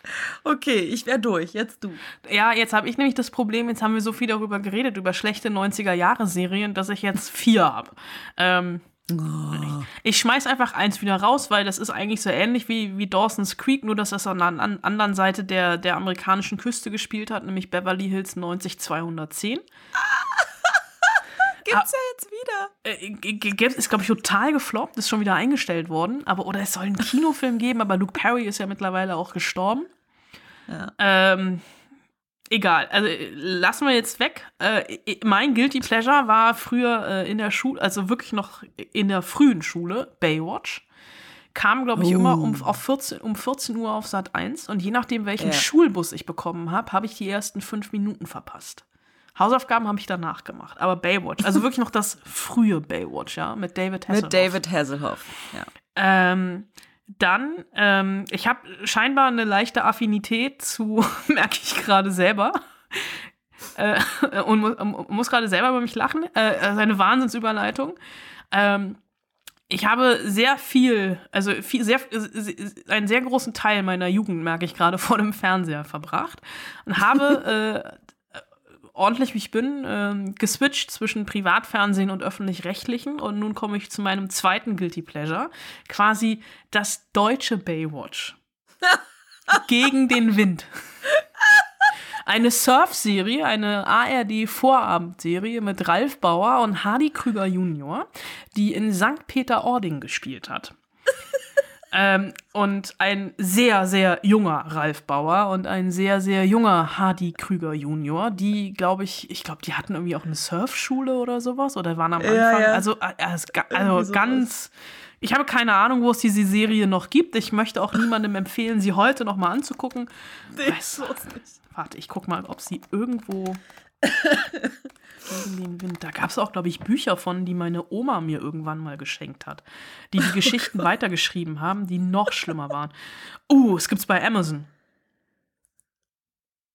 Okay, ich wäre durch. Jetzt du. Ja, jetzt habe ich nämlich das Problem, jetzt haben wir so viel darüber geredet, über schlechte 90er-Jahre-Serien, dass ich jetzt vier habe. Ähm, oh. Ich schmeiß einfach eins wieder raus, weil das ist eigentlich so ähnlich wie, wie Dawson's Creek, nur dass das an der an, anderen Seite der, der amerikanischen Küste gespielt hat, nämlich Beverly Hills 90210. Gibt's ja jetzt wieder. Äh, ist, glaube ich, total gefloppt, ist schon wieder eingestellt worden. Aber, oder es soll einen Kinofilm geben, aber Luke Perry ist ja mittlerweile auch gestorben. Ja. Ähm, egal, also lassen wir jetzt weg. Äh, mein Guilty Pleasure war früher äh, in der Schule, also wirklich noch in der frühen Schule, Baywatch. Kam, glaube ich, uh. immer um, auf 14, um 14 Uhr auf Sat 1 und je nachdem, welchen ja. Schulbus ich bekommen habe, habe ich die ersten fünf Minuten verpasst. Hausaufgaben habe ich danach gemacht, aber Baywatch, also wirklich noch das frühe Baywatch, ja, mit David Hasselhoff. Mit David Hasselhoff, ja. Ähm, dann, ähm, ich habe scheinbar eine leichte Affinität zu, merke ich gerade selber, äh, und mu muss gerade selber über mich lachen, äh, eine Wahnsinnsüberleitung. Ähm, ich habe sehr viel, also viel, sehr, einen sehr großen Teil meiner Jugend, merke ich gerade, vor dem Fernseher verbracht und habe äh, ordentlich wie ich bin, äh, geswitcht zwischen Privatfernsehen und öffentlich-rechtlichen. Und nun komme ich zu meinem zweiten Guilty Pleasure. Quasi das deutsche Baywatch. Gegen den Wind. Eine Surf-Serie, eine ARD-Vorabendserie mit Ralf Bauer und Hardy Krüger Junior, die in St. Peter-Ording gespielt hat. Ähm, und ein sehr, sehr junger Ralf Bauer und ein sehr, sehr junger Hardy Krüger Junior, die, glaube ich, ich glaube, die hatten irgendwie auch eine Surfschule oder sowas oder waren am Anfang. Ja, ja. Also, äh, also ganz. Ich habe keine Ahnung, wo es diese Serie noch gibt. Ich möchte auch niemandem empfehlen, sie heute noch mal anzugucken. Nee, Weiß, warte, ich guck mal, ob sie irgendwo den Wind. Da gab es auch, glaube ich, Bücher von, die meine Oma mir irgendwann mal geschenkt hat. Die die Geschichten weitergeschrieben haben, die noch schlimmer waren. Uh, es gibt's bei Amazon.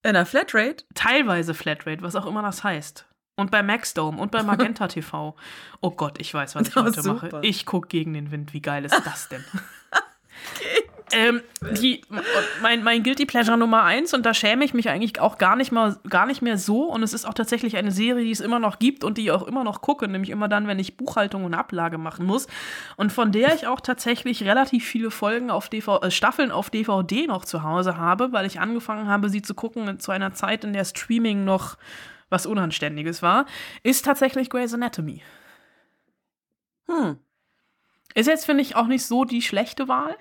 In der Flatrate? Teilweise Flatrate, was auch immer das heißt. Und bei Maxdome und bei Magenta TV. Oh Gott, ich weiß, was ich heute super. mache. Ich gucke gegen den Wind. Wie geil ist das denn? okay. Ähm, die, mein, mein Guilty Pleasure Nummer eins, und da schäme ich mich eigentlich auch gar nicht, mal, gar nicht mehr so. Und es ist auch tatsächlich eine Serie, die es immer noch gibt und die ich auch immer noch gucke, nämlich immer dann, wenn ich Buchhaltung und Ablage machen muss. Und von der ich auch tatsächlich relativ viele Folgen auf DVD, äh, Staffeln auf DVD noch zu Hause habe, weil ich angefangen habe, sie zu gucken zu einer Zeit, in der Streaming noch was Unanständiges war, ist tatsächlich Grey's Anatomy. Hm. Ist jetzt, finde ich, auch nicht so die schlechte Wahl.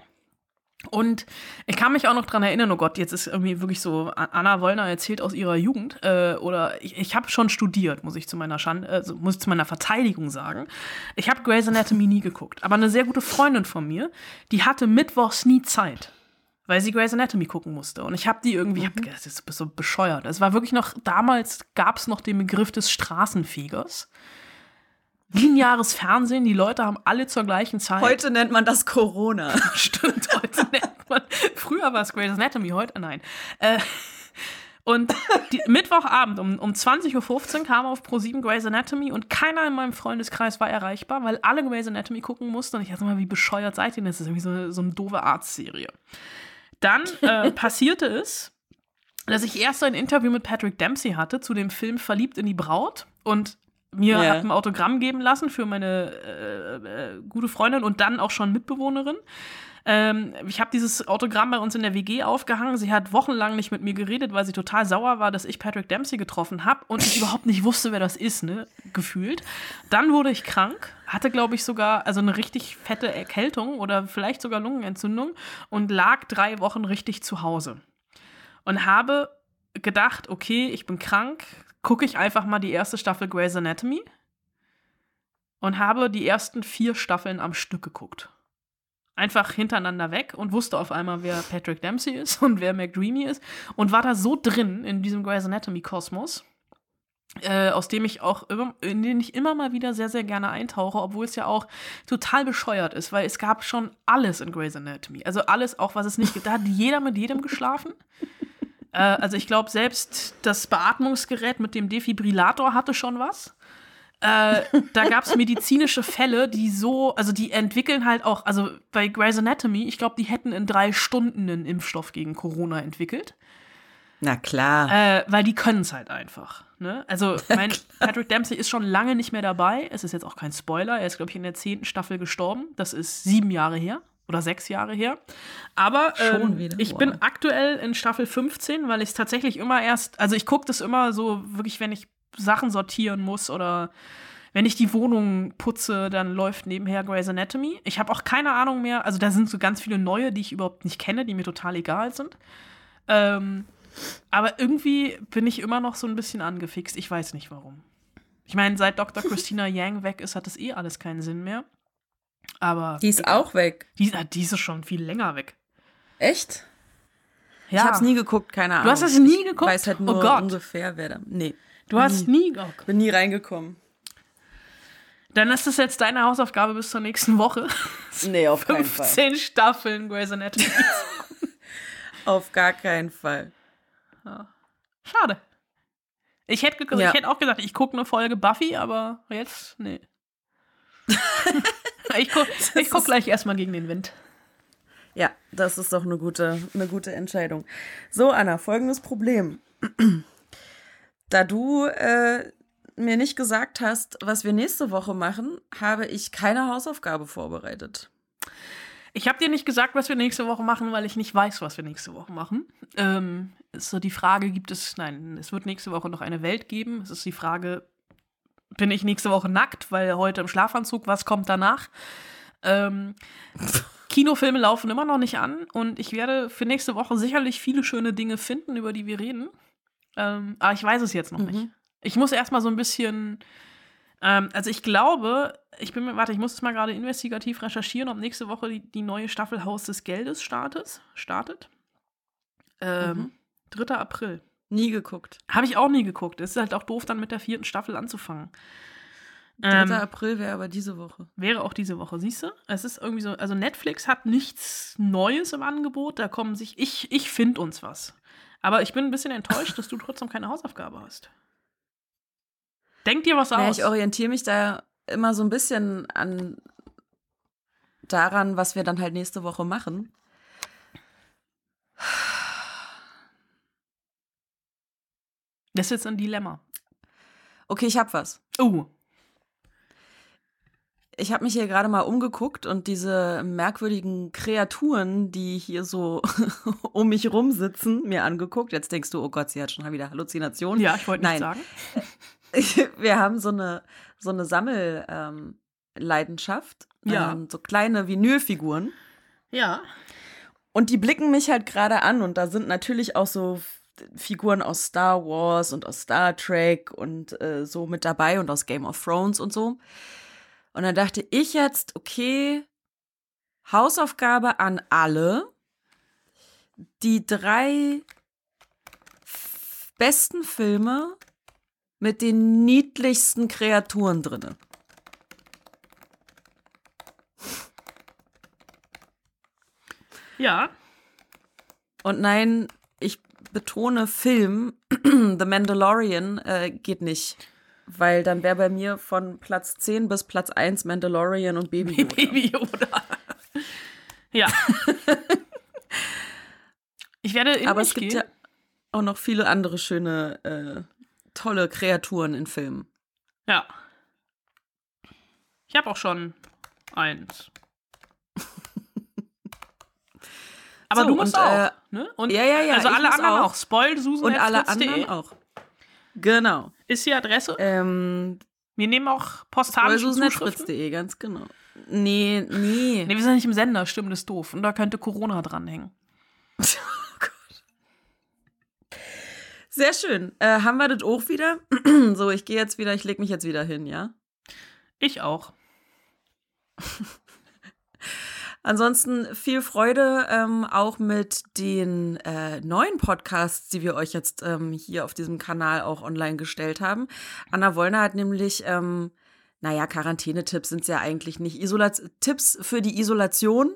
Und ich kann mich auch noch dran erinnern, oh Gott, jetzt ist irgendwie wirklich so, Anna Wollner erzählt aus ihrer Jugend, äh, oder ich, ich habe schon studiert, muss ich zu meiner Schande, also muss ich zu meiner Verteidigung sagen. Ich habe Grey's Anatomy nie geguckt, aber eine sehr gute Freundin von mir, die hatte mittwochs nie Zeit weil sie Grey's Anatomy gucken musste. Und ich habe die irgendwie, mhm. ich hab gedacht, das ist so bescheuert. Es war wirklich noch, damals gab es noch den Begriff des Straßenfegers. Lineares Fernsehen, die Leute haben alle zur gleichen Zeit. Heute nennt man das Corona. Stimmt, heute nennt man. Früher war es Grey's Anatomy, heute nein. Äh, und die, Mittwochabend um, um 20.15 Uhr kam auf Pro7 Grey's Anatomy und keiner in meinem Freundeskreis war erreichbar, weil alle Grey's Anatomy gucken mussten. Und ich dachte mal, wie bescheuert seid ihr denn? Das ist irgendwie so, so eine doofe Arztserie. Dann äh, passierte es, dass ich erst ein Interview mit Patrick Dempsey hatte zu dem Film Verliebt in die Braut und mir hat ein Autogramm geben lassen für meine äh, äh, gute Freundin und dann auch schon Mitbewohnerin. Ähm, ich habe dieses Autogramm bei uns in der WG aufgehangen. Sie hat wochenlang nicht mit mir geredet, weil sie total sauer war, dass ich Patrick Dempsey getroffen habe und ich überhaupt nicht wusste, wer das ist, ne, gefühlt. Dann wurde ich krank, hatte, glaube ich, sogar also eine richtig fette Erkältung oder vielleicht sogar Lungenentzündung und lag drei Wochen richtig zu Hause. Und habe gedacht, okay, ich bin krank, gucke ich einfach mal die erste Staffel Grey's Anatomy und habe die ersten vier Staffeln am Stück geguckt einfach hintereinander weg und wusste auf einmal, wer Patrick Dempsey ist und wer McDreamy ist und war da so drin in diesem Grey's Anatomy Kosmos, äh, aus dem ich auch immer, in den ich immer mal wieder sehr, sehr gerne eintauche, obwohl es ja auch total bescheuert ist, weil es gab schon alles in Grey's Anatomy. Also alles, auch was es nicht gibt. Da hat jeder mit jedem geschlafen. Äh, also ich glaube, selbst das Beatmungsgerät mit dem Defibrillator hatte schon was. Äh, da gab es medizinische Fälle, die so, also die entwickeln halt auch, also bei Grey's Anatomy, ich glaube, die hätten in drei Stunden einen Impfstoff gegen Corona entwickelt. Na klar. Äh, weil die können es halt einfach. Ne? Also, mein Patrick Dempsey ist schon lange nicht mehr dabei. Es ist jetzt auch kein Spoiler. Er ist, glaube ich, in der zehnten Staffel gestorben. Das ist sieben Jahre her oder sechs Jahre her. Aber ähm, ich wow. bin aktuell in Staffel 15, weil ich es tatsächlich immer erst, also ich gucke das immer so wirklich, wenn ich Sachen sortieren muss oder wenn ich die Wohnung putze, dann läuft nebenher Grey's Anatomy. Ich habe auch keine Ahnung mehr, also da sind so ganz viele neue, die ich überhaupt nicht kenne, die mir total egal sind. Ähm, aber irgendwie bin ich immer noch so ein bisschen angefixt. Ich weiß nicht warum. Ich meine, seit Dr. Christina Yang weg ist, hat das eh alles keinen Sinn mehr. Aber. Die ist auch weg. Die, die ist schon viel länger weg. Echt? Ja. Ich hab's nie geguckt, keine Ahnung. Du hast es nie geguckt? Ich weiß halt oh nur oh ungefähr, wer da. Nee. Du hast nie. nie oh bin nie reingekommen. Dann ist das jetzt deine Hausaufgabe bis zur nächsten Woche. Nee, auf keinen Fall. 15 Staffeln Grey's Anatomy. auf gar keinen Fall. Schade. Ich hätte, ja. ich hätte auch gesagt, ich gucke eine Folge Buffy, aber jetzt, nee. ich gucke ich guck gleich erstmal gegen den Wind. Ja, das ist doch eine gute, eine gute Entscheidung. So, Anna, folgendes Problem. Da du äh, mir nicht gesagt hast, was wir nächste Woche machen, habe ich keine Hausaufgabe vorbereitet. Ich habe dir nicht gesagt, was wir nächste Woche machen, weil ich nicht weiß, was wir nächste Woche machen. Ähm, ist so die Frage, gibt es, nein, es wird nächste Woche noch eine Welt geben. Es ist die Frage, bin ich nächste Woche nackt, weil heute im Schlafanzug, was kommt danach? Ähm, Kinofilme laufen immer noch nicht an und ich werde für nächste Woche sicherlich viele schöne Dinge finden, über die wir reden. Ähm, aber ich weiß es jetzt noch mhm. nicht. Ich muss erstmal so ein bisschen. Ähm, also ich glaube, ich bin mir, warte, ich muss es mal gerade investigativ recherchieren, ob nächste Woche die, die neue Staffel Haus des Geldes startet. startet. Ähm, mhm. 3. April. Nie geguckt. Habe ich auch nie geguckt. Es ist halt auch doof, dann mit der vierten Staffel anzufangen. 3. Ähm, April wäre aber diese Woche. Wäre auch diese Woche, siehst du? Es ist irgendwie so, also Netflix hat nichts Neues im Angebot, da kommen sich, ich, ich finde uns was. Aber ich bin ein bisschen enttäuscht, dass du trotzdem keine Hausaufgabe hast. Denk dir was aus. Ja, ich orientiere mich da immer so ein bisschen an daran, was wir dann halt nächste Woche machen. Das ist jetzt ein Dilemma. Okay, ich hab was. Uh ich habe mich hier gerade mal umgeguckt und diese merkwürdigen Kreaturen, die hier so um mich rum sitzen, mir angeguckt. Jetzt denkst du, oh Gott, sie hat schon wieder Halluzinationen. Ja, ich wollte nicht sagen. Wir haben so eine so eine Sammelleidenschaft. Ähm, ja. Ähm, so kleine Vinylfiguren. Ja. Und die blicken mich halt gerade an und da sind natürlich auch so Figuren aus Star Wars und aus Star Trek und äh, so mit dabei und aus Game of Thrones und so. Und dann dachte ich jetzt, okay, Hausaufgabe an alle, die drei besten Filme mit den niedlichsten Kreaturen drinne. Ja. Und nein, betone Film. The Mandalorian äh, geht nicht. Weil dann wäre bei mir von Platz 10 bis Platz 1 Mandalorian und Baby Yoda. Baby Yoda. ja. ich werde in Aber es gibt gehen. ja auch noch viele andere schöne, äh, tolle Kreaturen in Filmen. Ja. Ich habe auch schon eins. Aber So, du musst und, auch. äh, ne? und ja, ja, ja, Also alle anderen auch. auch. Spoil Susan Und alle anderen auch. Genau. Ist die Adresse? Ähm, Wir nehmen auch postalische Zuschriften. Ganz genau. Nee, nee. Nee, wir sind nicht im Sender, stimmt, ist doof. Und da könnte Corona dranhängen. Sehr schön. Äh, haben wir das auch wieder? so, ich gehe jetzt wieder, ich leg mich jetzt wieder hin, ja? Ich auch. Ansonsten viel Freude ähm, auch mit den äh, neuen Podcasts, die wir euch jetzt ähm, hier auf diesem Kanal auch online gestellt haben. Anna Wollner hat nämlich, ähm, naja, Quarantänetipps sind es ja eigentlich nicht. Isolat Tipps für die Isolation,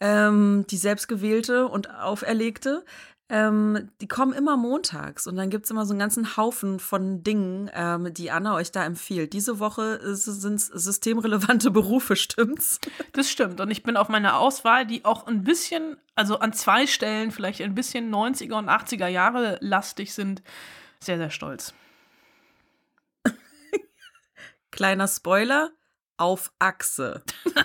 ähm, die selbstgewählte und auferlegte. Ähm, die kommen immer montags und dann gibt's immer so einen ganzen Haufen von Dingen, ähm, die Anna euch da empfiehlt. Diese Woche sind es systemrelevante Berufe, stimmt's? Das stimmt. Und ich bin auf meine Auswahl, die auch ein bisschen, also an zwei Stellen vielleicht ein bisschen 90er und 80er Jahre lastig sind, sehr, sehr stolz. Kleiner Spoiler, auf Achse.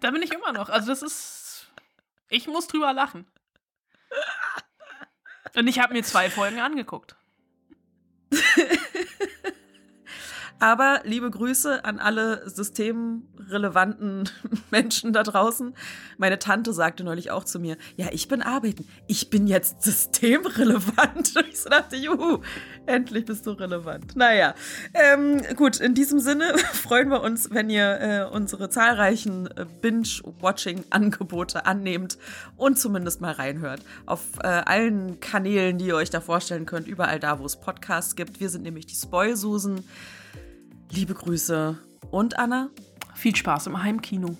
Da bin ich immer noch. Also das ist, ich muss drüber lachen. Und ich habe mir zwei Folgen angeguckt. Aber liebe Grüße an alle systemrelevanten Menschen da draußen. Meine Tante sagte neulich auch zu mir, ja, ich bin arbeiten. Ich bin jetzt systemrelevant. Und ich so dachte, juhu, endlich bist du relevant. Naja, ähm, gut, in diesem Sinne freuen wir uns, wenn ihr äh, unsere zahlreichen äh, Binge-Watching-Angebote annehmt und zumindest mal reinhört. Auf äh, allen Kanälen, die ihr euch da vorstellen könnt, überall da, wo es Podcasts gibt. Wir sind nämlich die Spoilsusen. Liebe Grüße. Und Anna? Viel Spaß im Heimkino.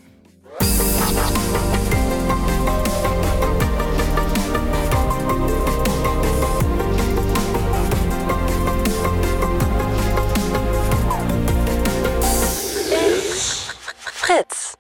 Fritz.